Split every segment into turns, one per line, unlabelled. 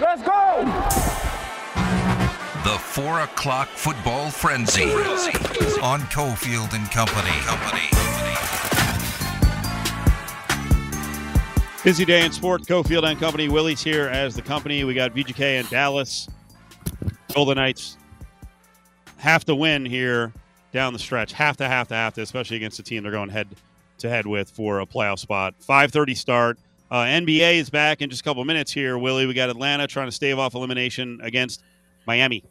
Let's go!
The four o'clock football frenzy on Cofield and Company. Company.
Busy day in sport. Cofield and Company. Willie's here as the company. We got VGK and Dallas. Golden Knights have to win here down the stretch. Have to, have to, have to, especially against a team they're going head to head with for a playoff spot. 5:30 start. Uh, NBA is back in just a couple minutes here. Willie, we got Atlanta trying to stave off elimination against Miami.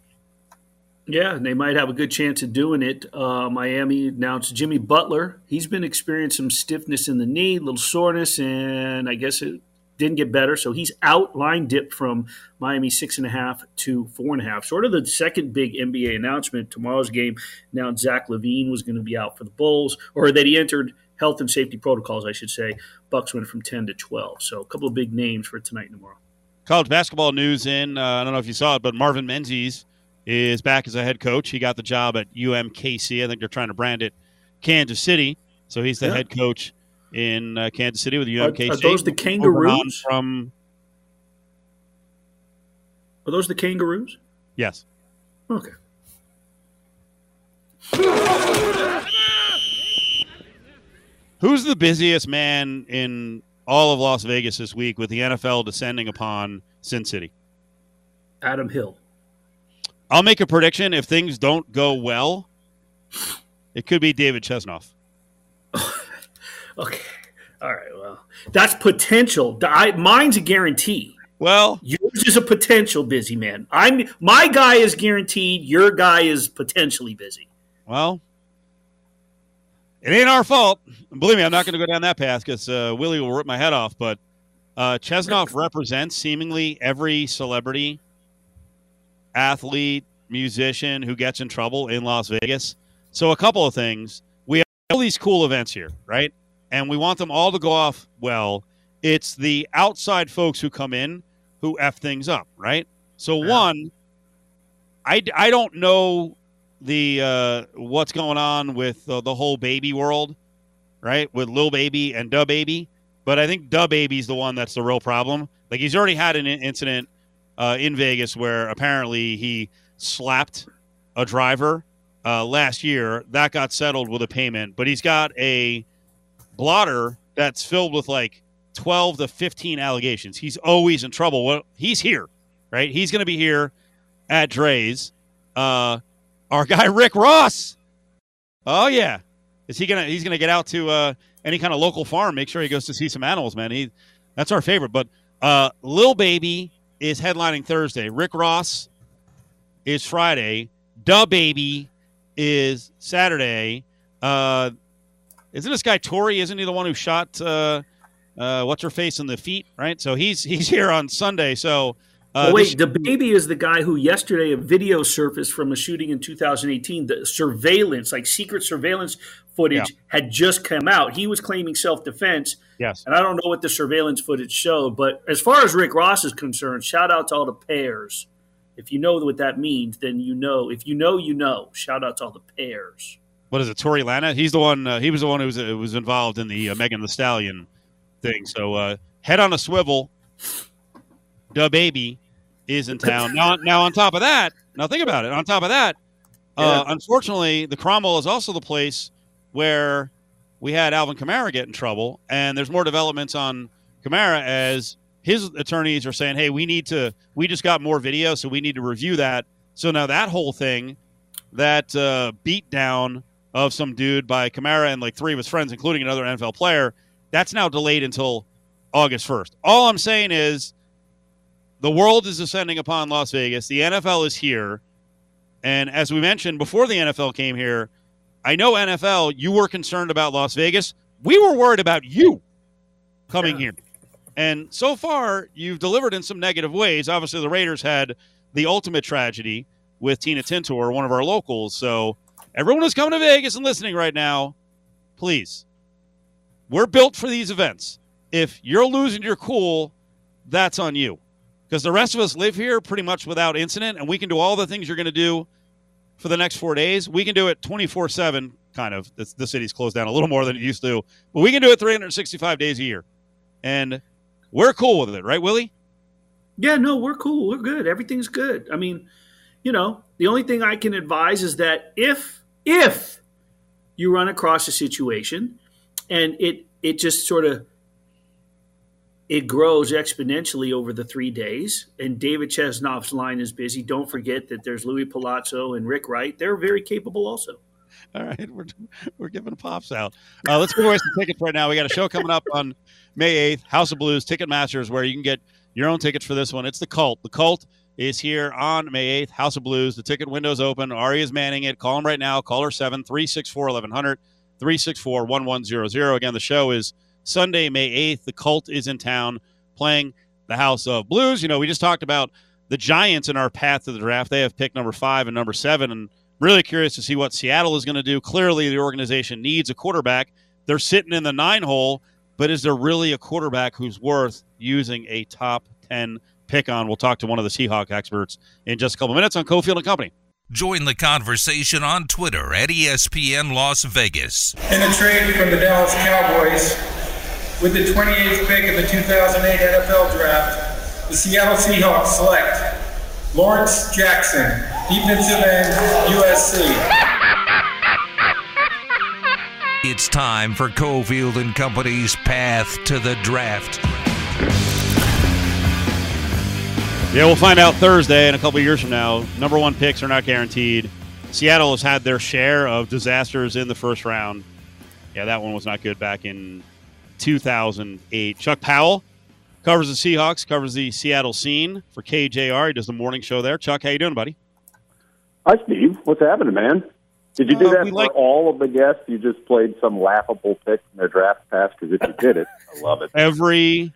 Yeah, they might have a good chance of doing it. Uh, Miami announced Jimmy Butler. He's been experiencing some stiffness in the knee, a little soreness, and I guess it didn't get better. So he's out, line dipped from Miami six and a half to four and a half. Sort of the second big NBA announcement. Tomorrow's game Now Zach LaVine was going to be out for the Bulls, or that he entered health and safety protocols, I should say. Bucks went from 10 to 12. So a couple of big names for tonight and tomorrow.
College basketball news in, uh, I don't know if you saw it, but Marvin Menzies is back as a head coach. He got the job at UMKC. I think they're trying to brand it Kansas City. So he's the yeah. head coach in uh, Kansas City with UMKC.
Are, are those the Kangaroos?
From
Are those the Kangaroos?
Yes.
Okay.
Who's the busiest man in all of Las Vegas this week with the NFL descending upon Sin City?
Adam Hill.
I'll make a prediction. If things don't go well, it could be David Chesnoff.
okay. All right. Well, that's potential. I, mine's a guarantee.
Well,
yours is a potential busy man. I'm my guy is guaranteed. Your guy is potentially busy.
Well, it ain't our fault. Believe me, I'm not going to go down that path because uh, Willie will rip my head off. But uh, Chesnoff represents seemingly every celebrity, athlete, musician who gets in trouble in Las Vegas. So, a couple of things. We have all these cool events here, right? And we want them all to go off well. It's the outside folks who come in who F things up, right? So, yeah. one, I, I don't know the uh, what's going on with uh, the whole baby world, right? With Lil Baby and DaBaby, but I think DaBaby's the one that's the real problem. Like he's already had an incident uh, in Vegas where apparently he slapped a driver uh, last year. That got settled with a payment, but he's got a blotter that's filled with like 12 to 15 allegations. He's always in trouble. Well, he's here, right? He's going to be here at Drai's. Uh, our guy Rick Ross. Oh yeah, is he gonna? He's gonna get out to uh, any kind of local farm. Make sure he goes to see some animals, man. He that's our favorite. But uh, Lil Baby is headlining Thursday. Rick Ross is Friday. DaBaby is Saturday. Uh, isn't this guy Tory? Isn't he the one who shot uh, uh, what's her face in the feet? Right. So he's he's here on Sunday. So
uh, wait, DaBaby is the guy who yesterday a video surfaced from a shooting in 2018. The surveillance, like secret surveillance footage, yeah. had just come out. He was claiming self defense.
Yes,
and I don't know what the surveillance footage showed, but as far as Rick Ross is concerned, shout out to all the pairs. If you know what that means, then you know. If you know, you know. Shout out to all the pairs.
What is it, Tory Lanez? He's the one. Uh, he was the one who was uh, was involved in the uh, Megan Thee Stallion thing. So uh, head on a swivel DaBaby is in town. now, now on top of that, now think about it. On top of that, uh, yeah. unfortunately, the Cromwell is also the place where we had Alvin Kamara get in trouble, and there's more developments on Kamara as his attorneys are saying, "Hey, we need to. We just got more video, so we need to review that." So now that whole thing, that uh, beat down of some dude by Kamara and like three of his friends, including another NFL player, that's now delayed until August 1st. All I'm saying is the world is descending upon Las Vegas. The NFL is here. And as we mentioned before the NFL came here, I know NFL, you were concerned about Las Vegas. We were worried about you coming yeah. here. And so far, you've delivered in some negative ways. Obviously, the Raiders had the ultimate tragedy with Tina Tintor, one of our locals. So, everyone who's coming to Vegas and listening right now, please, we're built for these events. If you're losing your cool, that's on you because the rest of us live here pretty much without incident, and we can do all the things you're going to do for the next four days. We can do it 24 7, kind of. The, the city's closed down a little more than it used to, but we can do it 365 days a year. And we're cool with it, right, Willie?
Yeah, no, we're cool. We're good. Everything's good. I mean, you know, the only thing I can advise is that if if you run across a situation and it it just sort of it grows exponentially over the three days. And David Chesnoff's line is busy. Don't forget that there's Louis Palazzo and Rick Wright. They're very capable also.
All right, we're, we're giving pops out. Uh, let's give away some tickets right now. We got a show coming up on May 8th, House of Blues, Ticketmasters, where you can get your own tickets for this one. It's the Cult. The Cult is here on May 8th, House of Blues. The ticket window's open. Ari is manning it. Call him right now. Caller 7 364 1100 364 1100. Again, the show is Sunday, May 8th. The Cult is in town playing the House of Blues. You know, we just talked about the Giants in our path to the draft. They have pick number five and number seven. And really curious to see what Seattle is going to do. Clearly, the organization needs a quarterback. They're sitting in the nine hole, but is there really a quarterback who's worth using a top 10 pick on? We'll talk to one of the Seahawk experts in just a couple minutes on Cofield and Company.
Join the conversation on Twitter at ESPN Las Vegas.
In a trade from the Dallas Cowboys, with the 28th pick of the 2008 NFL Draft, the Seattle Seahawks select Lawrence Jackson, defensive end, USC.
It's time for Cofield and Company's Path to the Draft.
Yeah, we'll find out Thursday and a couple years from now. Number one picks are not guaranteed. Seattle has had their share of disasters in the first round. Yeah, that one was not good back in 2008. Chuck Powell covers the Seahawks, covers the Seattle scene for KJR. He does the morning show there. Chuck, how you doing, buddy?
Hi, Steve. What's happening, man? Did you do
Uh,
that for
like-
all of the guests? You just played some laughable pick in their draft pass because if you did it, I love it.
Every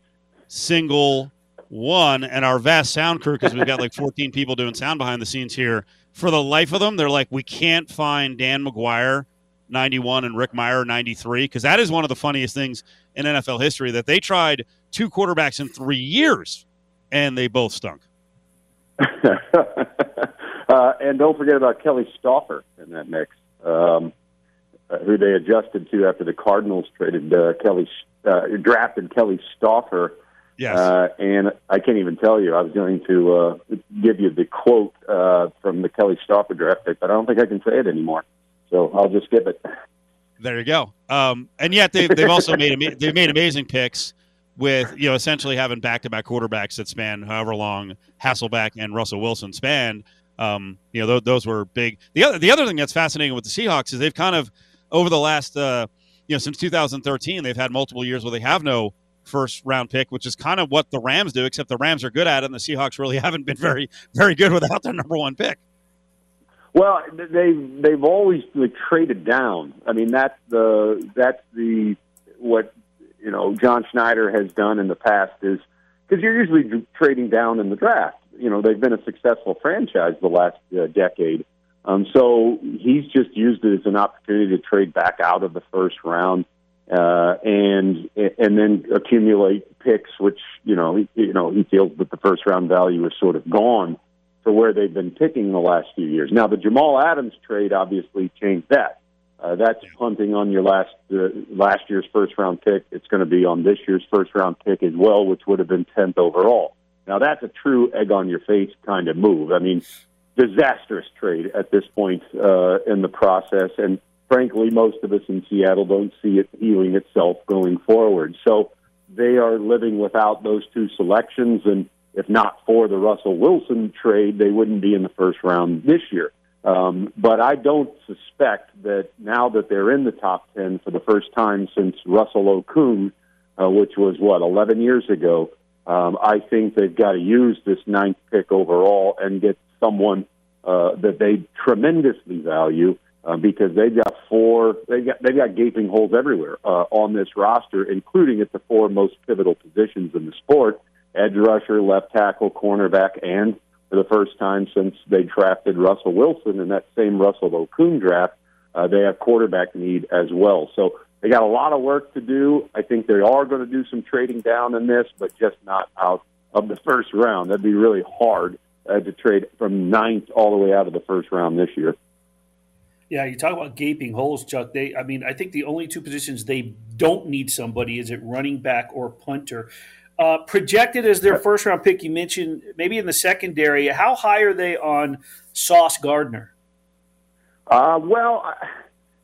single one, and our vast sound crew, because we've got like 14 people doing sound behind the scenes here. For the life of them, they're like, we can't find Dan McGwire 91 and Rick Mirer 93 because that is one of the funniest things in NFL history that they tried two quarterbacks in three years and they both stunk.
uh, and don't forget about Kelly Stouffer in that mix, um, uh, who they adjusted to after the Cardinals traded uh, Kelly, uh, drafted Kelly Stouffer.
Yes.
Uh, and I can't even tell you. I was going to uh, give you the quote uh, from the Kelly Stouffer draft pick, but I don't think I can say it anymore. So I'll just skip it.
There you go. Um, and yet they've, they've also made ama- they've made amazing picks with you know essentially having back to back quarterbacks that span however long Hasselbeck and Russell Wilson span. Um, you know those, those were big. The other the other thing that's fascinating with the Seahawks is they've kind of over the last uh, you know since 2013 they've had multiple years where they have no first round pick, which is kind of what the Rams do, except the Rams are good at it, and the Seahawks really haven't been very very good without their number one pick.
Well, they they've always like, traded down. I mean, that's the that's the what you know John Schneider has done in the past is because you're usually trading down in the draft. You know, they've been a successful franchise the last uh, decade. Um, so he's just used it as an opportunity to trade back out of the first round uh, and and then accumulate picks, which you know he, you know he feels that the first round value is sort of gone for where they've been picking the last few years. Now, the Jamal Adams trade obviously changed that. Uh, that's punting on your last uh, last year's first round pick. It's going to be on this year's first round pick as well, which would have been tenth overall. Now, that's a true egg on your face kind of move. I mean, disastrous trade at this point uh, in the process, and frankly, most of us in Seattle don't see it healing itself going forward. So they are living without those two selections, and if not for the Russell Wilson trade, they wouldn't be in the first round this year. Um, but I don't suspect that now that they're in the top 10 for the first time since Russell Okung, uh, which was what, 11 years ago, um, I think they've got to use this ninth pick overall and get someone uh, that they tremendously value uh, because they've got four, they've got, they've got gaping holes everywhere uh, on this roster, including at the four most pivotal positions in the sport edge rusher, left tackle, cornerback, and for the first time since they drafted Russell Wilson in that same Russell Okung draft, uh, they have quarterback need as well. So they got a lot of work to do. I think they are going to do some trading down in this, but just not out of the first round. That'd be really hard uh, to trade from ninth all the way out of the first round this year.
Yeah, you talk about gaping holes, Chuck. They, I mean, I think the only two positions they don't need somebody is at running back or punter. Uh, projected as their first round pick, you mentioned maybe in the secondary. How high are they on Sauce Gardner?
Uh, well,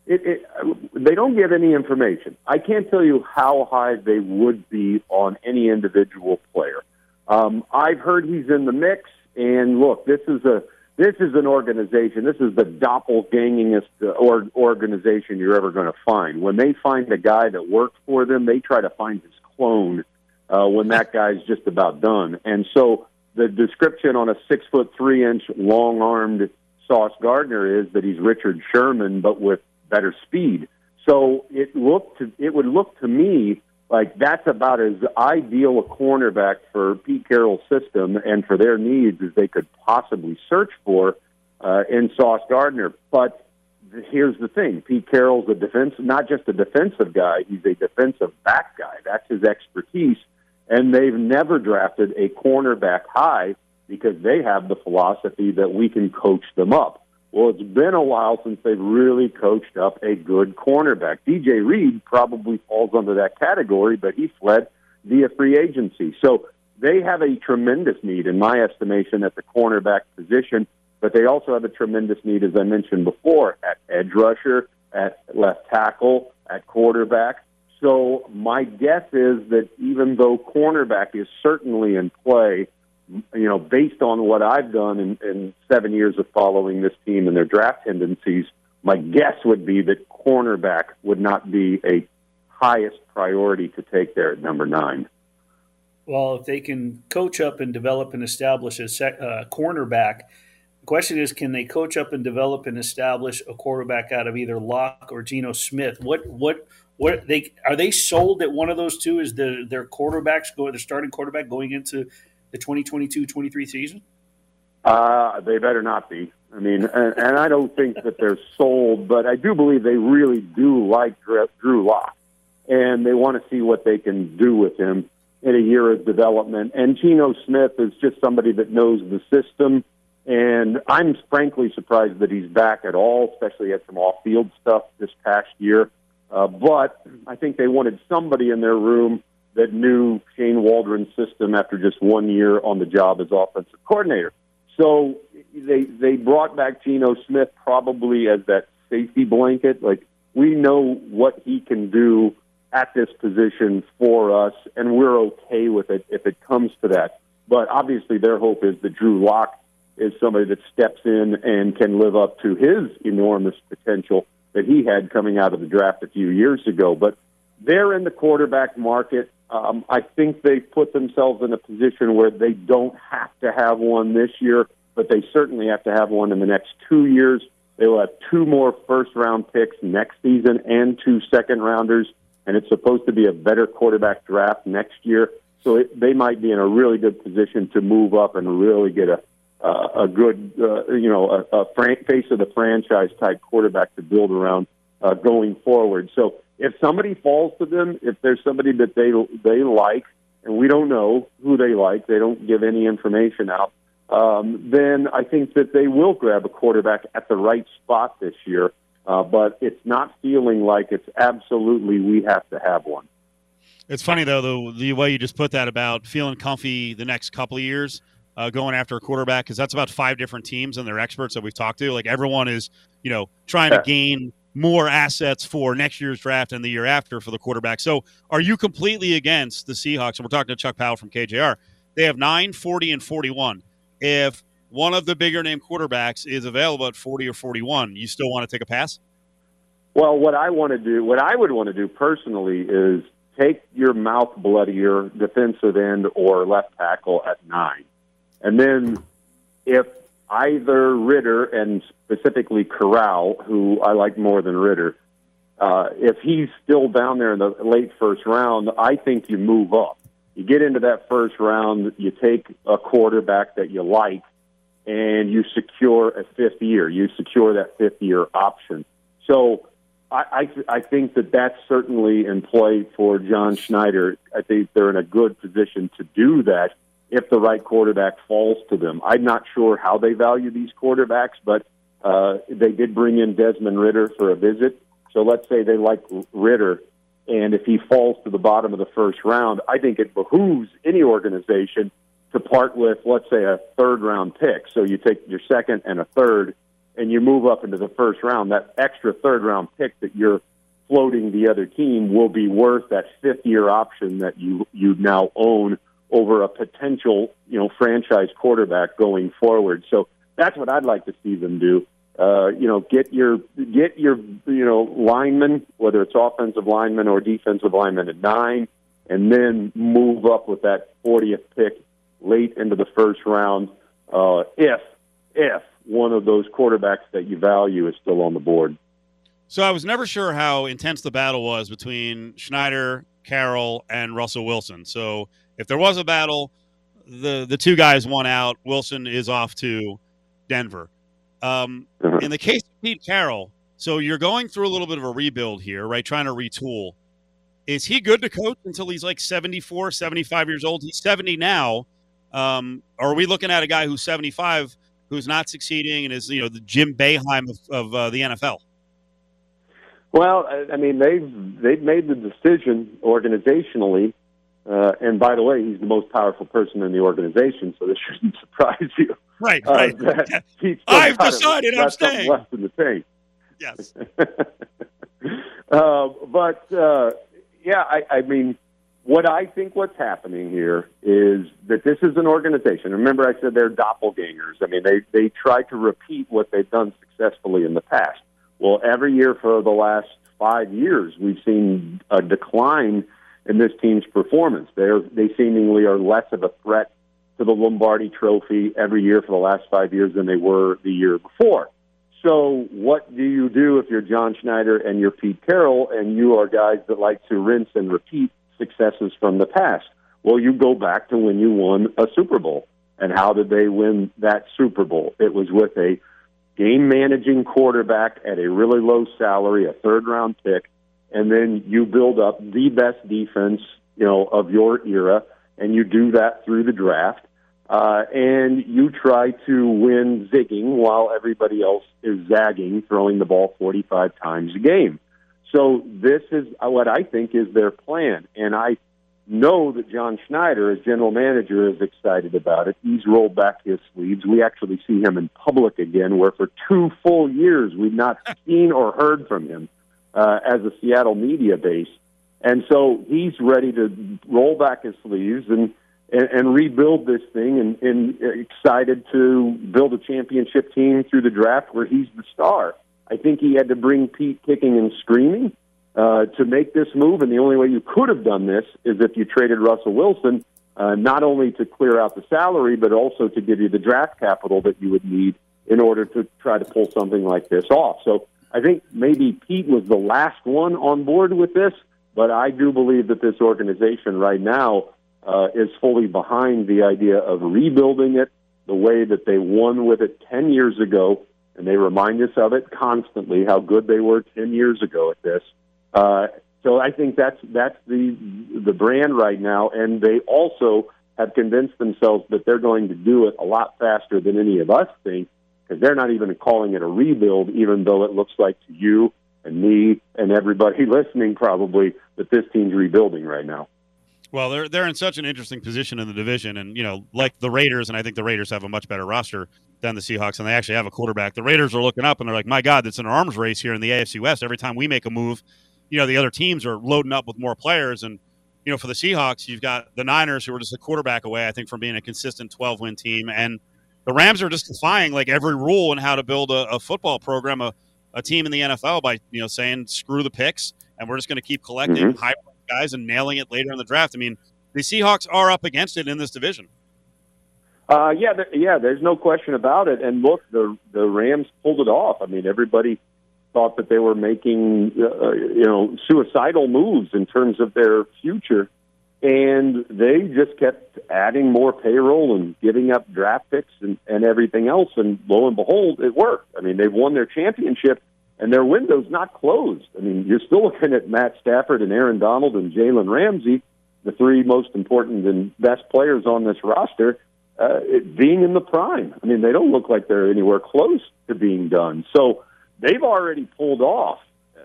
it, it, they don't give any information. I can't tell you how high they would be on any individual player. Um, I've heard he's in the mix, and look, this is a this is an organization. This is the doppelgangingest uh, or, organization you're ever going to find. When they find a guy that works for them, they try to find his clone uh, when that guy's just about done. And so the description on a six foot three inch long armed Sauce Gardner is that he's Richard Sherman, but with better speed. So it looked to, it would look to me like that's about as ideal a cornerback for Pete Carroll's system and for their needs as they could possibly search for uh, in Sauce Gardner. But here's the thing: Pete Carroll's a defense, not just a defensive guy; he's a defensive back guy. That's his expertise, and they've never drafted a cornerback high because they have the philosophy that we can coach them up. Well, it's been a while since they've really coached up a good cornerback. DJ Reed probably falls under that category, but he fled via free agency. So they have a tremendous need, in my estimation, at the cornerback position, but they also have a tremendous need, as I mentioned before, at edge rusher, at left tackle, at quarterback. So my guess is that even though cornerback is certainly in play, you know, based on what I've done in, in seven years of following this team and their draft tendencies, my guess would be that cornerback would not be a highest priority to take there at number nine.
Well, if they can coach up and develop and establish a sec, uh, cornerback, the question is, can they coach up and develop and establish a quarterback out of either Lock or Geno Smith? What what what they are they sold that one of those two is the, their quarterbacks going, their starting quarterback going into the 2022-23 season?
Uh, they better not be. I mean, and, and I don't think that they're sold, but I do believe they really do like Drew Lock, and they want to see what they can do with him in a year of development. And Geno Smith is just somebody that knows the system, and I'm frankly surprised that he's back at all, especially at some off-field stuff this past year. Uh, but I think they wanted somebody in their room that knew Shane Waldron's system after just one year on the job as offensive coordinator. So they they brought back Geno Smith probably as that safety blanket. Like we know what he can do at this position for us, and we're okay with it if it comes to that. But obviously, their hope is that Drew Lock is somebody that steps in and can live up to his enormous potential that he had coming out of the draft a few years ago. But they're in the quarterback market. Um, I think they put themselves in a position where they don't have to have one this year, but they certainly have to have one in the next two years. They will have two more first round picks next season and two second rounders, and it's supposed to be a better quarterback draft next year. So it, they might be in a really good position to move up and really get a uh, a good, uh, you know, a, a fran- face of the franchise type quarterback to build around uh, going forward. So if somebody falls to them, if there's somebody that they they like, and we don't know who they like, they don't give any information out. Um, then I think that they will grab a quarterback at the right spot this year. Uh, but it's not feeling like it's absolutely we have to have one.
It's funny though the the way you just put that about feeling comfy the next couple of years. Uh, going after a quarterback because that's about five different teams and their experts that we've talked to. Like everyone is, you know, trying to gain more assets for next year's draft and the year after for the quarterback. So, are you completely against the Seahawks? And we're talking to Chuck Powell from KJR. They have 9, 40, and 41. If one of the bigger name quarterbacks is available at 40 or 41, you still want to take a pass?
Well, what I want to do, what I would want to do personally is take your mouth bloodier defensive end or left tackle at nine. And then if either Ridder and specifically Corral, who I like more than Ridder, uh, if he's still down there in the late first round, I think you move up. You get into that first round, you take a quarterback that you like, and you secure a fifth year. You secure that fifth year option. So I, I, I think that that's certainly in play for John Schneider. I think they're in a good position to do that if the right quarterback falls to them. I'm not sure how they value these quarterbacks, but uh, they did bring in Desmond Ridder for a visit. So let's say they like Ritter, And if he falls to the bottom of the first round, I think it behooves any organization to part with, let's say, a third round pick. So you take your second and a third, and you move up into the first round. That extra third round pick that you're floating the other team will be worth that fifth year option that you you now own over a potential you know franchise quarterback going forward. So that's what I'd like to see them do. Uh, you know, get your get your you know lineman, whether it's offensive lineman or defensive lineman at nine, and then move up with that 40th pick late into the first round. Uh, if if one of those quarterbacks that you value is still on the board.
So I was never sure how intense the battle was between Schneider, Carroll, and Russell Wilson. So if there was a battle, the the two guys won out. Wilson is off to Denver. Um, in the case of Pete Carroll, so you're going through a little bit of a rebuild here, right? Trying to retool. Is he good to coach until he's like 74, 75 years old? He's 70 now. Um, are we looking at a guy who's 75 who's not succeeding and is, you know, the Jim Boeheim of, of uh, the NFL?
Well, I- I mean they've they've made the decision organizationally, uh, and by the way, he's the most powerful person in the organization, so this shouldn't surprise you.
Right,
Uh,
right.
he's
I've decided I'm staying.
Left in the tank.
Yes.
uh, but uh, yeah, I, I mean, what I think what's happening here is that this is an organization. Remember, I said they're doppelgangers. I mean, they they try to repeat what they've done successfully in the past. Well, every year for the last five years, we've seen a decline in this team's performance. They're they seemingly are less of a threat to the Lombardi Trophy every year for the last five years than they were the year before. So, what do you do if you're John Schneider and you're Pete Carroll and you are guys that like to rinse and repeat successes from the past? Well, you go back to when you won a Super Bowl. And how did they win that Super Bowl? It was with a game managing quarterback at a really low salary, a third round pick, and then you build up the best defense, you know, of your era, and you do that through the draft. Uh, and you try to win zigging while everybody else is zagging, throwing the ball 45 times a game. So this is what I think is their plan. And I know that John Schneider, as general manager, is excited about it. He's rolled back his sleeves. We actually see him in public again, where for two full years we've not seen or heard from him uh, as a Seattle media base. And so he's ready to roll back his sleeves and and, and rebuild this thing and, and excited to build a championship team through the draft where he's the star. I think he had to bring Pete kicking and screaming uh, to make this move, and the only way you could have done this is if you traded Russell Wilson, uh, not only to clear out the salary, but also to give you the draft capital that you would need in order to try to pull something like this off. So I think maybe Pete was the last one on board with this, but I do believe that this organization right now uh, is fully behind the idea of rebuilding it the way that they won with it 10 years ago, and they remind us of it constantly how good they were 10 years ago at this. Uh, so I think that's that's the the brand right now, and they also have convinced themselves that they're going to do it a lot faster than any of us think, because they're not even calling it a rebuild, even though it looks like to you and me and everybody listening probably that this team's rebuilding right now.
Well, they're they're in such an interesting position in the division, and you know, like the Raiders, and I think the Raiders have a much better roster than the Seahawks, and they actually have a quarterback. The Raiders are looking up, and they're like, "My God, it's an arms race here in the AFC West. Every time we make a move, you know, the other teams are loading up with more players." And you know, for the Seahawks, you've got the Niners, who are just a quarterback away, I think, from being a consistent 12 win team, and the Rams are just defying like every rule in how to build a, a football program, a, a team in the NFL by you know saying screw the picks, and we're just going to keep collecting high guys and nailing it later in the draft. I mean, the Seahawks are up against it in this division.
Uh, yeah, there, yeah. There's no question about it. And look, the the Rams pulled it off. I mean, everybody thought that they were making uh, you know suicidal moves in terms of their future, and they just kept adding more payroll and giving up draft picks and, and everything else. And lo and behold, it worked. I mean, they've won their championship, and their window's not closed. I mean, you're still looking at Matt Stafford and Aaron Donald and Jalen Ramsey, the three most important and best players on this roster uh, being in the prime. I mean, they don't look like they're anywhere close to being done. So they've already pulled off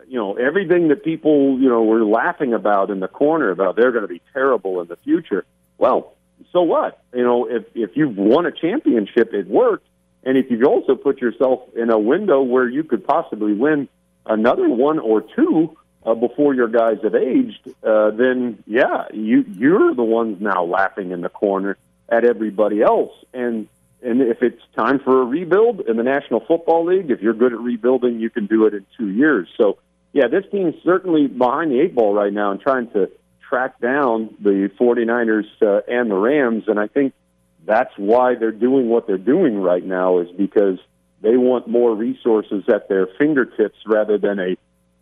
you know, everything that people, you know, were laughing about in the corner about they're going to be terrible in the future. Well, so what? You know, if if you've won a championship, it worked. And if you've also put yourself in a window where you could possibly win another one or two uh, before your guys have aged, uh, then yeah, you you're the ones now laughing in the corner at everybody else. And and if it's time for a rebuild in the National Football League, if you're good at rebuilding, you can do it in two years. So yeah, this team's certainly behind the eight ball right now and trying to track down the 49ers uh, and the Rams. And I think that's why they're doing what they're doing right now is because they want more resources at their fingertips rather than a,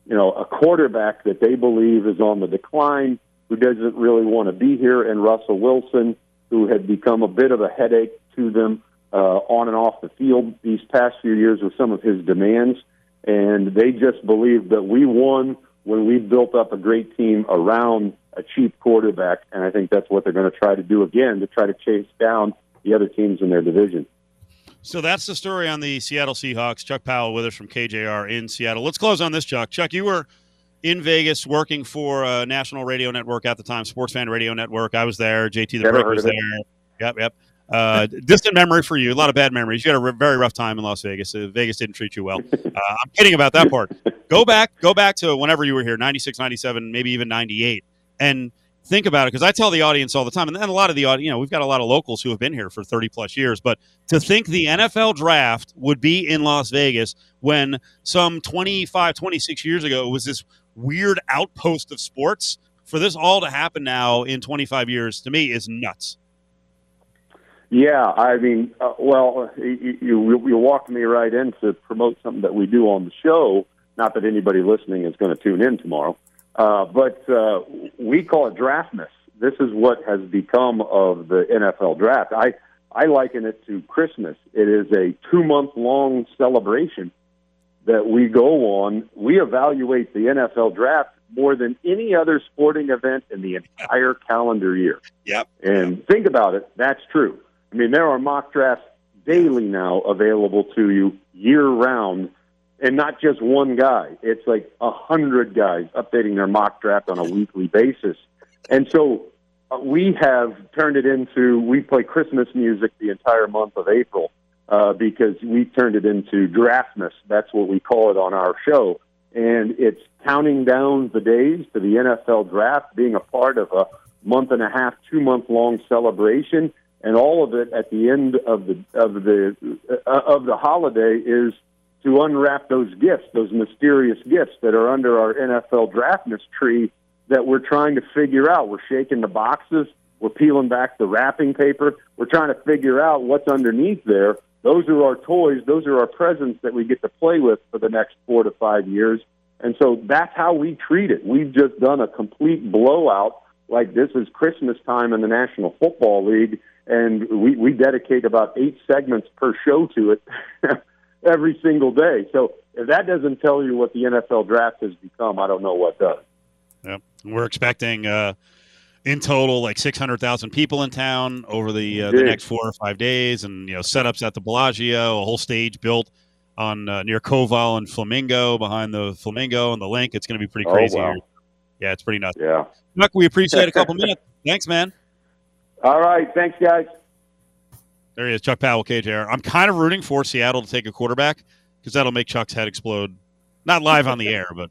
you know, a quarterback that they believe is on the decline, who doesn't really want to be here, and Russell Wilson, who had become a bit of a headache to them uh, on and off the field these past few years with some of his demands. And they just believe that we won when we built up a great team around a cheap quarterback, and I think that's what they're going to try to do again to try to chase down the other teams in their division.
So that's the story on the Seattle Seahawks. Chuck Powell with us from KJR in Seattle. Let's close on this, Chuck. Chuck, you were in Vegas working for a national radio network at the time, Sports Fan Radio Network. I was there. JT the Brick was there. Yep, yep. Uh, distant memory for you. A lot of bad memories. You had a very rough time in Las Vegas. Uh, Vegas didn't treat you well. Uh, I'm kidding about that part. Go back, go back to whenever you were here, 96, 97, maybe even 98 and think about it because I tell the audience all the time, and then a lot of the audience, you know, we've got a lot of locals who have been here for 30 plus years, but to think the NFL draft would be in Las Vegas when some 25, 26 years ago it was this weird outpost of sports, for this all to happen now in 25 years to me is nuts.
Yeah, I mean, uh, well, you, you, you walked me right in to promote something that we do on the show. Not that anybody listening is going to tune in tomorrow. Uh, but uh, we call it draftmas. This is what has become of the NFL draft. I I liken it to Christmas. It is a two month long celebration that we go on. We evaluate the NFL draft more than any other sporting event in the entire calendar year.
Yep.
And think about it. That's true. I mean, there are mock drafts daily now available to you year round and not just one guy. It's like a hundred guys updating their mock draft on a weekly basis, and so uh, we have turned it into we play Christmas music the entire month of April uh, because we turned it into Draftmas. That's what we call it on our show, and it's counting down the days to the NFL draft, being a part of a month and a half, two month long celebration. And all of it at the end of the of the uh, of the holiday is to unwrap those gifts, those mysterious gifts that are under our NFL Draftmas tree that we're trying to figure out. We're shaking the boxes, we're peeling back the wrapping paper, we're trying to figure out what's underneath there. Those are our toys, those are our presents that we get to play with for the next four to five years. And so that's how we treat it. We've just done a complete blowout like this is Christmas time in the National Football League, and we, we dedicate about eight segments per show to it. every single day. So if that doesn't tell you what the NFL draft has become, I don't know what does.
Yep. We're expecting uh, in total like 600,000 people in town over the uh, the next four or five days, and you know setups at the Bellagio, a whole stage built on uh, near Koval and Flamingo behind the Flamingo and the LINQ. It's going to be pretty crazy.
Oh, wow.
Yeah, it's pretty nuts.
Yeah.
Look, we appreciate a couple minutes. Thanks, man.
All right. Thanks, guys.
There he is, Chuck Powell, KJR. I'm kind of rooting for Seattle to take a quarterback because that'll make Chuck's head explode. Not live on the air, but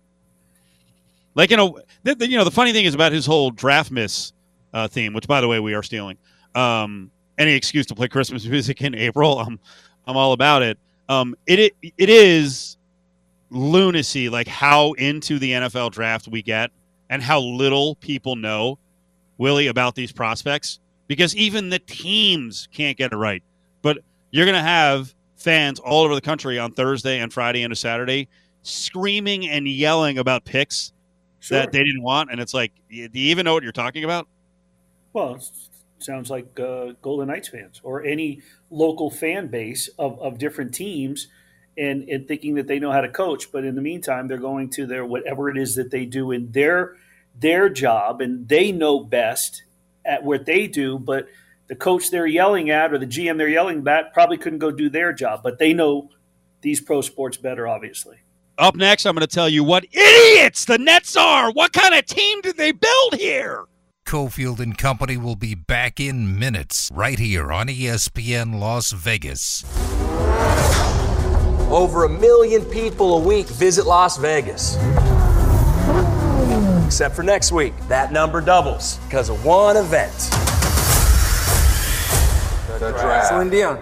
like you know, the, the, you know, the funny thing is about his whole Draftmas uh, theme, which by the way we are stealing. Um, any excuse to play Christmas music in April, I'm I'm all about it. Um, it, it it is lunacy, like how into the NFL draft we get, and how little people know, Willie, about these prospects because even the teams can't get it right. But you're going to have fans all over the country on Thursday and Friday and a Saturday screaming and yelling about picks sure. that they didn't want. And it's like, do you even know what you're talking about?
Well, sounds like uh, Golden Knights fans or any local fan base of, of different teams and, and thinking that they know how to coach. But in the meantime, they're going to their whatever it is that they do in their their job and they know best at what they do, but the coach they're yelling at or the GM they're yelling at probably couldn't go do their job, but they know these pro sports better, obviously.
Up next, I'm going to tell you what idiots the Nets are. What kind of team did they build here?
Cofield and Company will be back in minutes right here on ESPN Las Vegas.
Over a million people a week visit Las Vegas. Except for next week. That number doubles because of one event.
The draft. Celine Dion.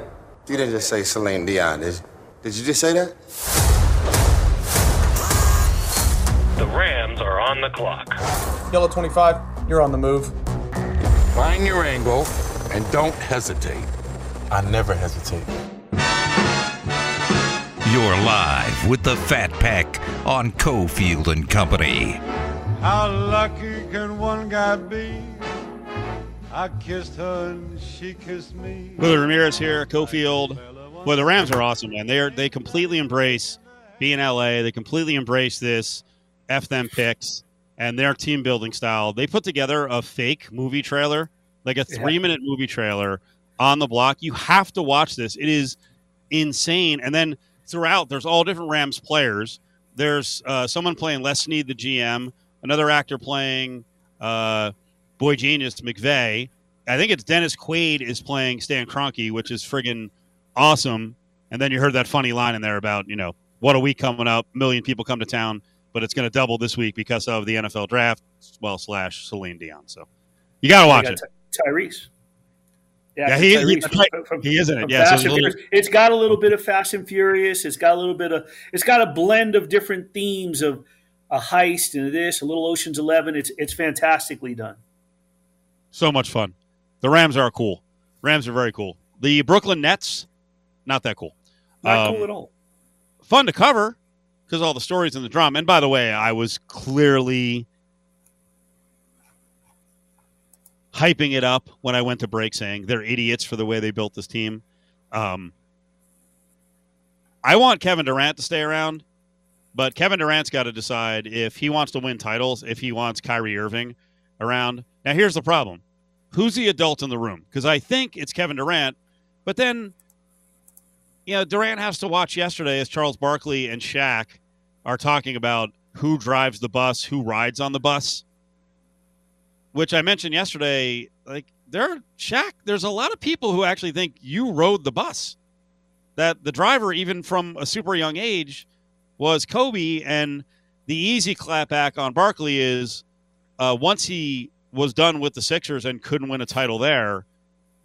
You didn't just say Celine Dion, did you? Did you just say that?
The Rams are on the clock.
Yellow 25, you're on the move.
Find your angle and don't hesitate.
I never hesitate.
You're live with the Fat Pack on Cofield and Company.
How lucky can one guy be? I kissed her and she kissed me.
Willie Ramirez here, Cofield. Well, the Rams are awesome, man. They are they completely embrace being in LA. They completely embrace this f them picks and their team building style. They put together a fake movie trailer, like a three minute movie trailer on the block. You have to watch this. It is insane. And then throughout, there's all different Rams players. There's uh, someone playing Les Snead, the GM, another actor playing uh, Boy Genius McVay. I think it's Dennis Quaid is playing Stan Kroenke, which is friggin' awesome. And then you heard that funny line in there about, you know, what a week coming up, million people come to town, but it's going to double this week because of the NFL draft, well, slash Celine Dion. So you got to watch
They
it.
Ty- Tyrese.
Yeah, he-
Tyrese
he- right.
from-
He is in it, yeah, so
Fast and
little-
it's got a little bit of Fast and Furious. It's got a little bit of. It's got a blend of different themes of a heist and this, a little Ocean's Eleven. It's it's fantastically done.
So much fun. The Rams are cool. Rams are very cool. The Brooklyn Nets, not that cool.
Not
Um,
cool at all.
Fun to cover because all the stories and the drama. And by the way, I was clearly hyping it up when I went to break, saying they're idiots for the way they built this team. Um, I want Kevin Durant to stay around, but Kevin Durant's got to decide if he wants to win titles, if he wants Kyrie Irving around. Now, here's the problem who's the adult in the room? Because I think it's Kevin Durant, but then, you know, Durant has to watch yesterday as Charles Barkley and Shaq are talking about who drives the bus, who rides on the bus, which I mentioned yesterday. Like, there, Shaq, there's a lot of people who actually think you rode the bus. That the driver, even from a super young age, was Kobe. And the easy clapback on Barkley is uh, once he was done with the Sixers and couldn't win a title there,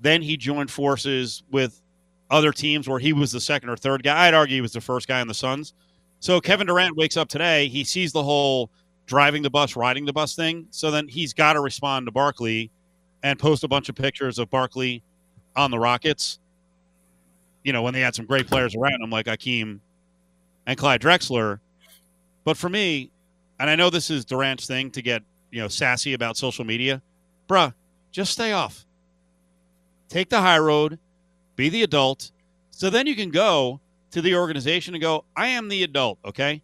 then he joined forces with other teams where he was the second or third guy. I'd argue he was the first guy on the Suns. So Kevin Durant wakes up today, he sees the whole driving the bus, riding the bus thing. So then he's got to respond to Barkley and post a bunch of pictures of Barkley on the Rockets. You know, when they had some great players around him like Akeem and Clyde Drexler. But for me, and I know this is Durant's thing to get, you know, sassy about social media, bruh, just stay off. Take the high road, be the adult. So then you can go to the organization and go, I am the adult, okay?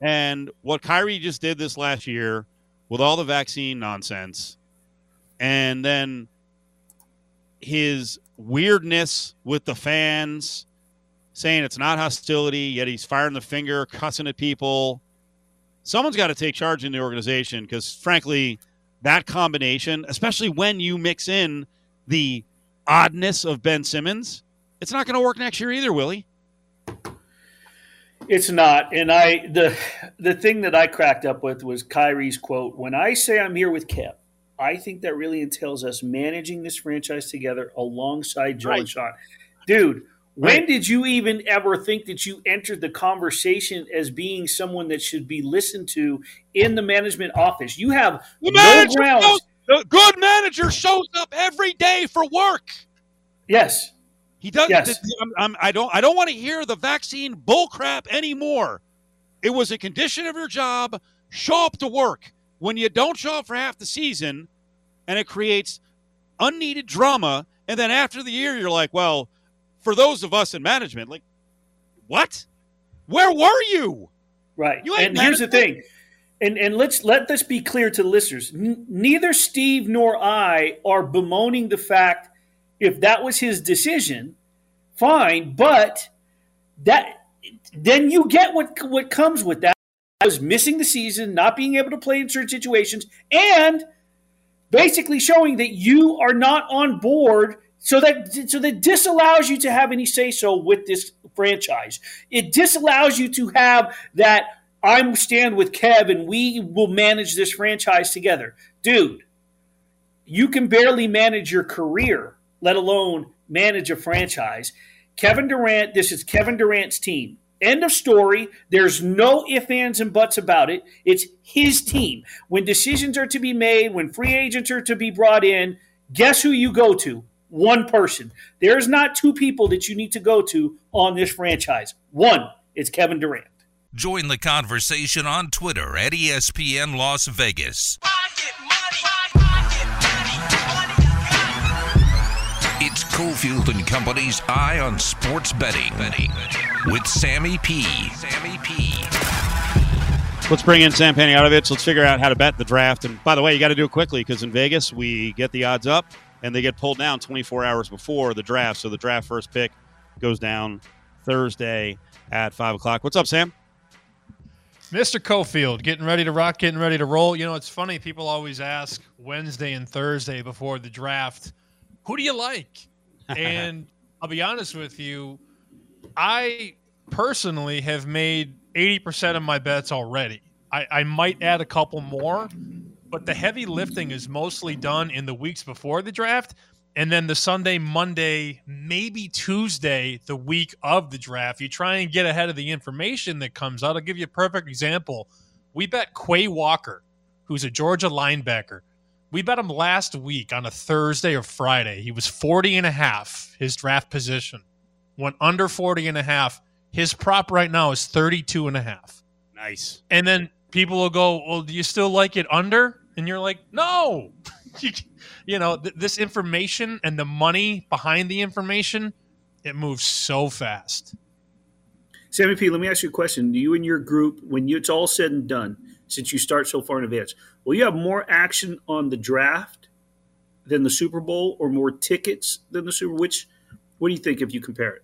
And what Kyrie just did this last year with all the vaccine nonsense, and then his weirdness with the fans saying it's not hostility, yet he's firing the finger, cussing at people. Someone's got to take charge in the organization because, frankly, that combination, especially when you mix in the oddness of Ben Simmons, it's not going to work next year either, Willie.
It's not, and I the the thing that I cracked up with was Kyrie's quote. When I say I'm here with Kev, I think that really entails us managing this franchise together alongside Joe
Right.
and Sean. Dude, when did you even ever think that you entered the conversation as being someone that should be listened to in the management office? You have
The
no grounds.
shows- the good manager shows up every day for work.
Yes,
He does.
Yes.
I'm, I'm, I don't. I don't want to hear the vaccine bullcrap anymore. It was a condition of your job. Show up to work. When you don't show up for half the season, and it creates unneeded drama, and then after the year, you're like, well, for those of us in management, like, what? Where were you?
Right.
You
and here's the thing. And and let's let this be clear to the listeners. N- neither Steve nor I are bemoaning the fact if that was his decision, fine, but that then you get what what comes with that. I was missing the season, not being able to play in certain situations, and basically showing that you are not on board so that so that disallows you to have any say so with this franchise. It disallows you to have that I'm stand with Kev and we will manage this franchise together. Dude, you can barely manage your career, let alone manage a franchise. Kevin Durant, this is Kevin Durant's team. End of story. There's no ifs, ands, and buts about it. It's his team. When decisions are to be made, when free agents are to be brought in, guess who you go to? One person. There's not two people that you need to go to on this franchise. One, it's Kevin Durant.
Join the conversation on Twitter at ESPN Las Vegas. It's Cofield and Company's Eye on Sports Betting with Sammy P. Sammy P.
Let's bring in Sam Panayotovich. Let's figure out how to bet the draft. And by the way, you got to do it quickly because in Vegas we get the odds up and they get pulled down 24 hours before the draft. So the draft first pick goes down Thursday at five o'clock. What's up, Sam?
Mr. Cofield, getting ready to rock, getting ready to roll. You know, it's funny. People always ask Wednesday and Thursday before the draft, who do you like? And I'll be honest with you, I personally have made 80% of my bets already. I, I might add a couple more, but the heavy lifting is mostly done in the weeks before the draft. And then the Sunday, Monday, maybe Tuesday, the week of the draft, you try and get ahead of the information that comes out. I'll give you a perfect example. We bet Quay Walker, who's a Georgia linebacker. We bet him last week on a Thursday or Friday. He was 40 and a half, his draft position. Went under 40 and a half. His prop right now is 32 and a half.
Nice.
And then people will go, Well, do you still like it under? And you're like, No. you, know, th- this information and the money behind the information, it moves so fast.
Sammy P, let me ask you a question. Do you and your group, when you, it's all said and done, since you start so far in advance, will you have more action on the draft than the Super Bowl or more tickets than the Super Which what do you think if you compare it?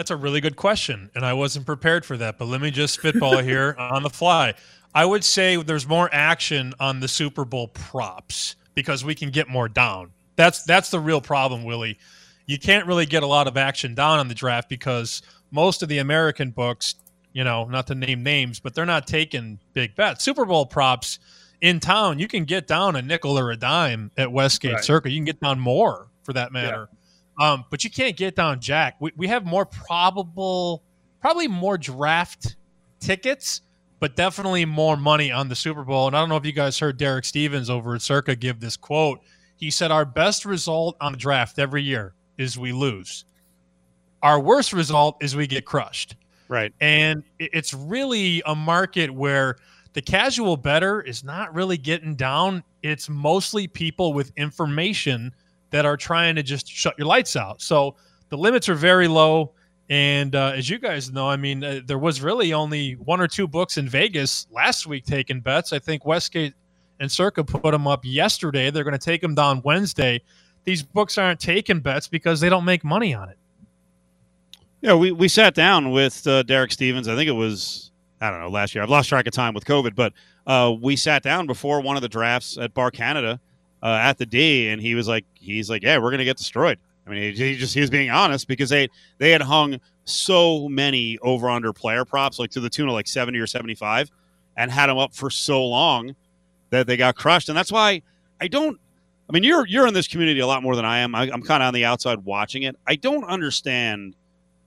That's a really good question, and I wasn't prepared for that. But let me just spitball here on the fly. I would say there's more action on the Super Bowl props because we can get more down. That's that's the real problem, Willie. You can't really get a lot of action down on the draft because most of the American books, you know, not to name names, but they're not taking big bets. Super Bowl props in town, you can get down a nickel or a dime at Westgate
Right.
Circa. You can get down more for that matter. Um, but you can't get down Jack. We, we have more probable, probably more draft tickets, but definitely more money on the Super Bowl. And I don't know if you guys heard Derek Stevens over at Circa give this quote. He said, Our best result on the draft every year is we lose. Our worst result is we get crushed.
Right.
And it's really a market where the casual better is not really getting down. It's mostly people with information that are trying to just shut your lights out. So the limits are very low. And uh, as you guys know, I mean, uh, there was really only one or two books in Vegas last week taking bets. I think Westgate and Circa put them up yesterday. They're going to take them down Wednesday. These books aren't taking bets because they don't make money on it.
Yeah, we, we sat down with uh, Derek Stevens. I think it was, I don't know, last year. I've lost track of time with COVID, but uh, we sat down before one of the drafts at Bar Canada uh, at the D, and he was like, he's like, yeah, we're to get destroyed. I mean, he, he just he was being honest because they they had hung so many over under player props, like to the tune of like seventy or seventy five, and had them up for so long that they got crushed. And that's why I don't. I mean, you're you're in this community a lot more than I am. I, I'm kind of on the outside watching it. I don't understand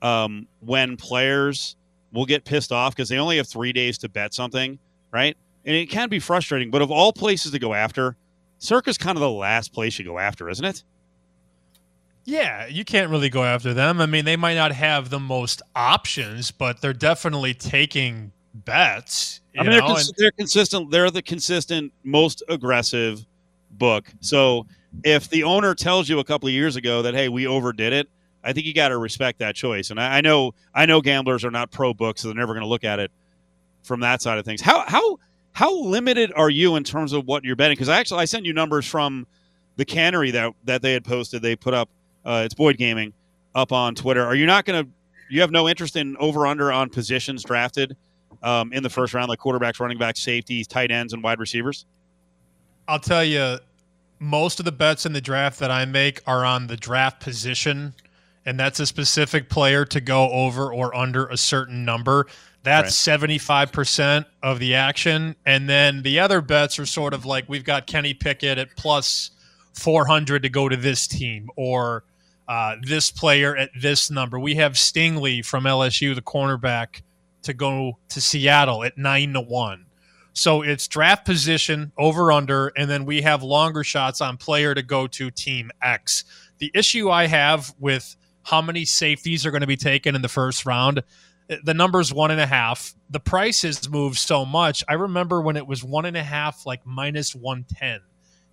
um, when players will get pissed off because they only have three days to bet something, right? And it can be frustrating. But of all places to go after, Circa's kind of the last place you go after, isn't it?
Yeah, you can't really go after them. I mean, they might not have the most options, but they're definitely taking bets.
I mean, they're, cons-
and-
they're consistent. They're the consistent, most aggressive book. So if the owner tells you a couple of years ago that hey, we overdid it, I think you got to respect that choice. And I, I know, I know, gamblers are not pro books, so they're never going to look at it from that side of things. How how how limited are you in terms of what you're betting? Because I actually I sent you numbers from the cannery that that they had posted. They put up uh, it's Boyd Gaming up on Twitter. Are you not going to you have no interest in over under on positions drafted um, in the first round, like quarterbacks, running backs, safeties, tight ends, and wide receivers?
I'll tell you, most of the bets in the draft that I make are on the draft position, and that's a specific player to go over or under a certain number. That's seventy five percent of the action, and then the other bets are sort of like we've got Kenny Pickett at plus four hundred to go to this team, or uh, this player at this number. We have Stingley from LSU, the cornerback, to go to Seattle at nine to one. So it's draft position over under, and then we have longer shots on player to go to team X. The issue I have with how many safeties are going to be taken in the first round, the number's one and a half. The price has moved so much. I remember when it was one and a half, like minus 110.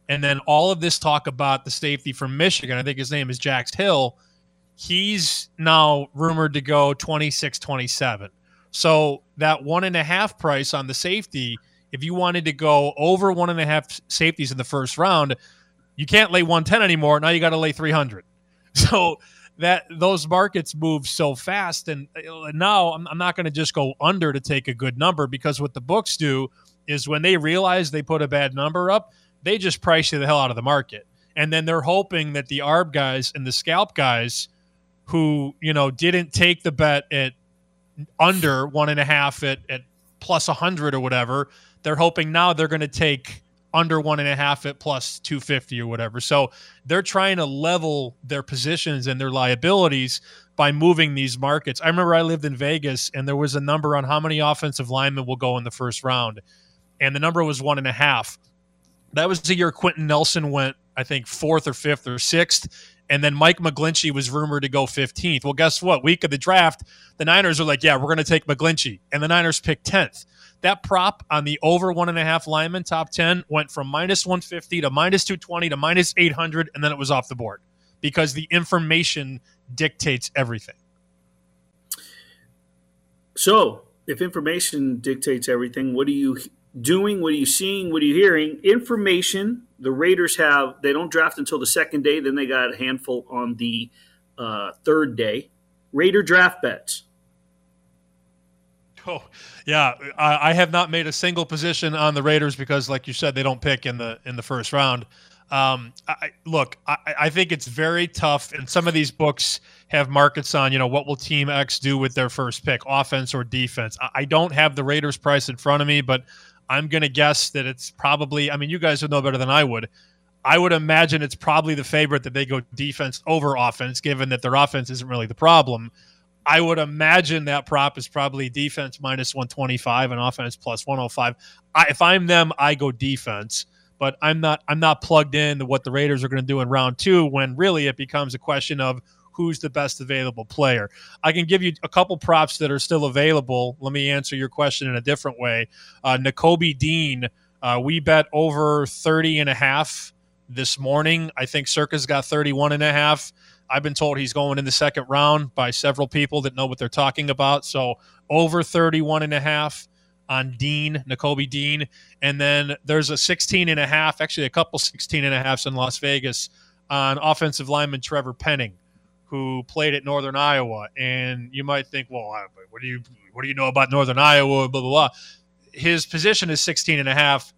And then all of this talk about the safety from Michigan, I think his name is Dax Hill. He's now rumored to go 26 27. So that one and a half price on the safety, if you wanted to go over one and a half safeties in the first round, you can't lay 110 anymore. Now you got to lay 300. So that those markets move so fast. And uh, now I'm, I'm not going to just go under to take a good number because what the books do is when they realize they put a bad number up, they just price you the hell out of the market. And then they're hoping that the ARB guys and the scalp guys who, you know, didn't take the bet at under one and a half at, at plus 100 or whatever, they're hoping now they're going to take under one and a half at plus 250 or whatever. So they're trying to level their positions and their liabilities by moving these markets. I remember I lived in Vegas and there was a number on how many offensive linemen will go in the first round, and the number was one and a half. That was the year Quenton Nelson went, I think, fourth or fifth or sixth. And then Mike McGlinchey was rumored to go 15th. Well, guess what? Week of the draft, the Niners are like, yeah, we're going to take McGlinchey. And the Niners picked 10th. That prop on the over one and a half lineman top 10 went from minus 150 to minus 220 to minus 800, and then it was off the board because the information dictates everything.
So, if information dictates everything, what are you doing? What are you seeing? What are you hearing? Information. The Raiders have, they don't draft until the second day, then they got a handful on the uh, third day. Raider draft bets.
Oh, yeah. I, I, have not made a single position on the Raiders because, like you said, they don't pick in the in the first round. Um, I, look, I, I think it's very tough, and some of these books have markets on, you know, what will Team X do with their first pick, offense or defense. I, I don't have the Raiders price in front of me, but I'm going to guess that it's probably. I mean, you guys would know better than I would. I would imagine it's probably the favorite that they go defense over offense, given that their offense isn't really the problem. I would imagine that prop is probably defense minus 125 and offense plus 105. I, if I'm them, I go defense, but I'm not. I'm not plugged in to what the Raiders are going to do in round two. When really it becomes a question of who's the best available player. I can give you a couple props that are still available. Let me answer your question in a different way. Uh, Nakobe Dean, uh, we bet over 30 and a half this morning. I think Circa's got 31 and a half. I've been told he's going in the second round by several people that know what they're talking about. So over 31 and a half on Dean, Nakobe Dean. And then there's a 16 and a half, actually a couple 16 and a halves in Las Vegas on offensive lineman Trevor Penning, who played at Northern Iowa. And you might think, well, what do you what do you know about Northern Iowa? Blah blah blah. His position is 16 and a half.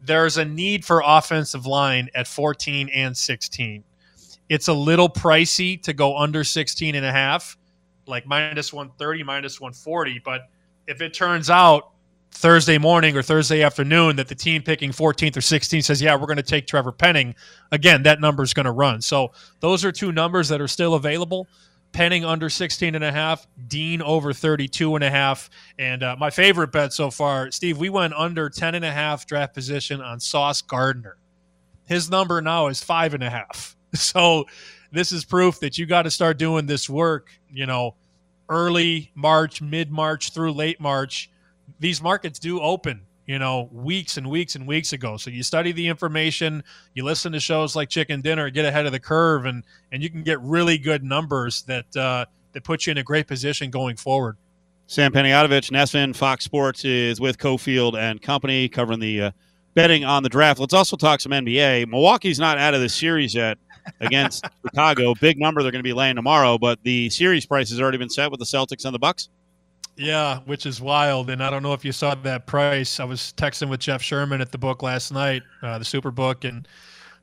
There's a need for offensive line at 14 and 16 it's a little pricey to go under 16 and a half, like minus 130, minus 140. But if it turns out Thursday morning or Thursday afternoon that the team picking 14th or 16th says, yeah, we're going to take Trevor Penning, again, that number is going to run. So those are two numbers that are still available. Penning under 16 and a half, Dean over 32 and a half. And uh, my favorite bet so far, Steve, we went under 10 and a half draft position on Sauce Gardner. His number now is five and a half. So this is proof that you got to start doing this work, you know, early March, mid March through late March. These markets do open, you know, weeks and weeks and weeks ago. So you study the information, you listen to shows like Chicken Dinner, get ahead of the curve, and and you can get really good numbers that uh, that put you in a great position going forward.
Sam Panayotovich, NESN, Fox Sports is with Cofield and Company covering the uh, betting on the draft. Let's also talk some NBA. Milwaukee's not out of the series yet against Chicago. Big number they're going to be laying tomorrow, but the series price has already been set with the Celtics and the Bucks.
Yeah, which is wild. And I don't know if you saw that price. I was texting with Jeff Sherman at the book last night, uh, the Superbook, and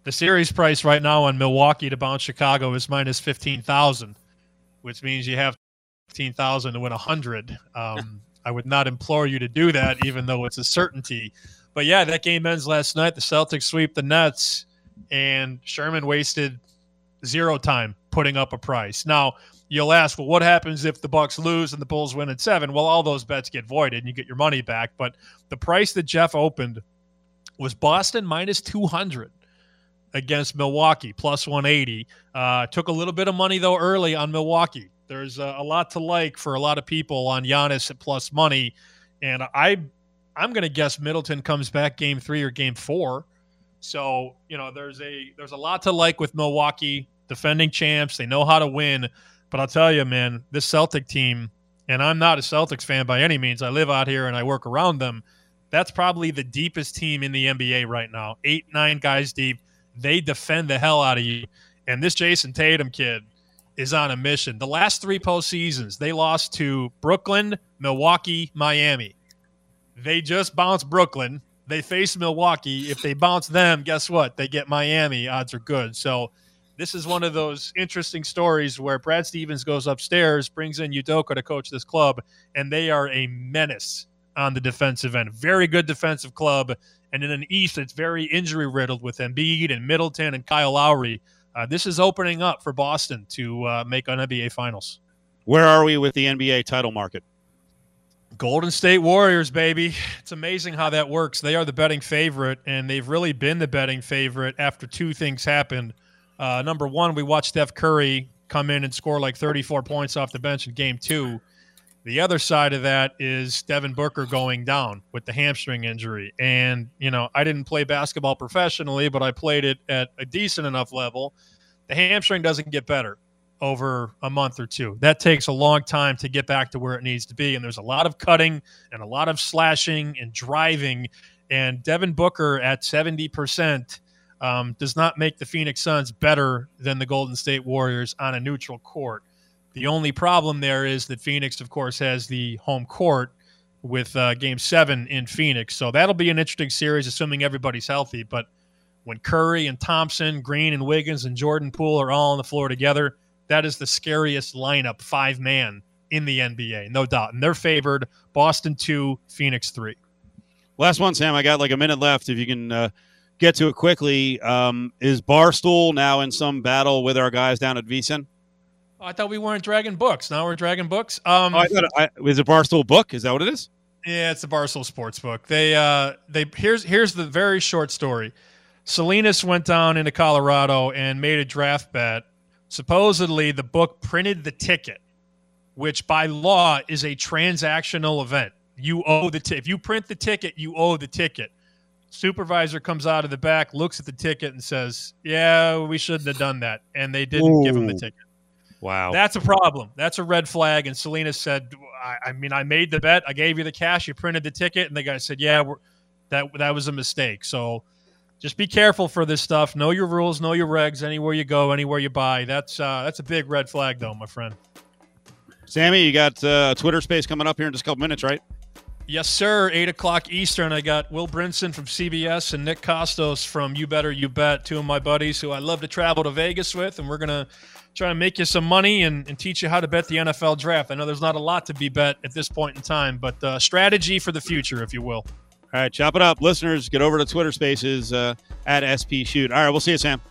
the series price right now on Milwaukee to bounce Chicago is minus fifteen thousand, which means you have fifteen thousand to win a hundred. Um, I would not implore you to do that, even though it's a certainty. But yeah, that game ends last night. The Celtics sweep the Nets, and Sherman wasted zero time putting up a price. Now you'll ask, well, what happens if the Bucks lose and the Bulls win at seven? Well, all those bets get voided and you get your money back. But the price that Jeff opened was Boston minus two hundred against Milwaukee plus one eighty. Uh, took a little bit of money though early on Milwaukee. There's a, a lot to like for a lot of people on Giannis at plus money, and I I'm going to guess Middleton comes back game three or game four. So you know there's a there's a lot to like with Milwaukee defending champs. They know how to win, but I'll tell you, man, this Celtic team, and I'm not a Celtics fan by any means. I live out here and I work around them. That's probably the deepest team in the NBA right now. Eight nine guys deep. They defend the hell out of you. And this Jayson Tatum kid, is on a mission. The last three postseasons, they lost to Brooklyn, Milwaukee, Miami. They just bounced Brooklyn. They face Milwaukee. If they bounce them, guess what? They get Miami. Odds are good. So this is one of those interesting stories where Brad Stevens goes upstairs, brings in Udoka to coach this club, and they are a menace on the defensive end. Very good defensive club. And in an East that's very injury riddled with Embiid and Middleton and Kyle Lowry uh, this is opening up for Boston to uh, make an NBA Finals.
Where are we with the NBA title market?
Golden State Warriors, baby. It's amazing how that works. They are the betting favorite, and they've really been the betting favorite after two things happened. Uh, number one, we watched Steph Curry come in and score like 34 points off the bench in game two. The other side of that is Devin Booker going down with the hamstring injury. And, you know, I didn't play basketball professionally, but I played it at a decent enough level. The hamstring doesn't get better over a month or two. That takes a long time to get back to where it needs to be. And there's a lot of cutting and a lot of slashing and driving. And Devin Booker at 70% um, does not make the Phoenix Suns better than the Golden State Warriors on a neutral court. The only problem there is that Phoenix, of course, has the home court with uh, Game Seven in Phoenix, so that'll be an interesting series, assuming everybody's healthy. But when Curry and Thompson, Green and Wiggins and Jordan Poole are all on the floor together, that is the scariest lineup, five man in the NBA, no doubt. And they're favored Boston two, Phoenix three.
Last one, Sam. I got like a minute left. If you can uh, get to it quickly, um, is Barstool now in some battle with our guys down at VSiN?
I thought we weren't dragging books. Now we're dragging books. Um,
oh, I thought I, is it Barstool book? Is that what it is?
Yeah, it's the Barstool Sports book. They uh, they here's here's the very short story. Salinas went down into Colorado and made a draft bet. Supposedly, the book printed the ticket, which by law is a transactional event. You owe the t- if you print the ticket, you owe the ticket. Supervisor comes out of the back, looks at the ticket, and says, "Yeah, we shouldn't have done that," and they didn't Ooh. give him the ticket.
Wow.
That's a problem. That's a red flag. And Selena said, I, I, mean, I made the bet. I gave you the cash. You printed the ticket. And the guy said, yeah, that, that was a mistake. So just be careful for this stuff. Know your rules, know your regs anywhere you go, anywhere you buy. That's, uh, that's a big red flag, though, my friend.
Sammy, you got uh, Twitter space coming up here in just a couple minutes, right?
Yes, sir. Eight o'clock Eastern. I got Will Brinson from CBS and Nick Kostos from You Better You Bet, two of my buddies who I love to travel to Vegas with, and we're gonna try to make you some money and, and teach you how to bet the NFL draft. I know there's not a lot to be bet at this point in time, but uh, strategy for the future, if you will.
All right, chop it up, listeners. Get over to Twitter Spaces uh, at SP Shoot. All right, we'll see you, Sam.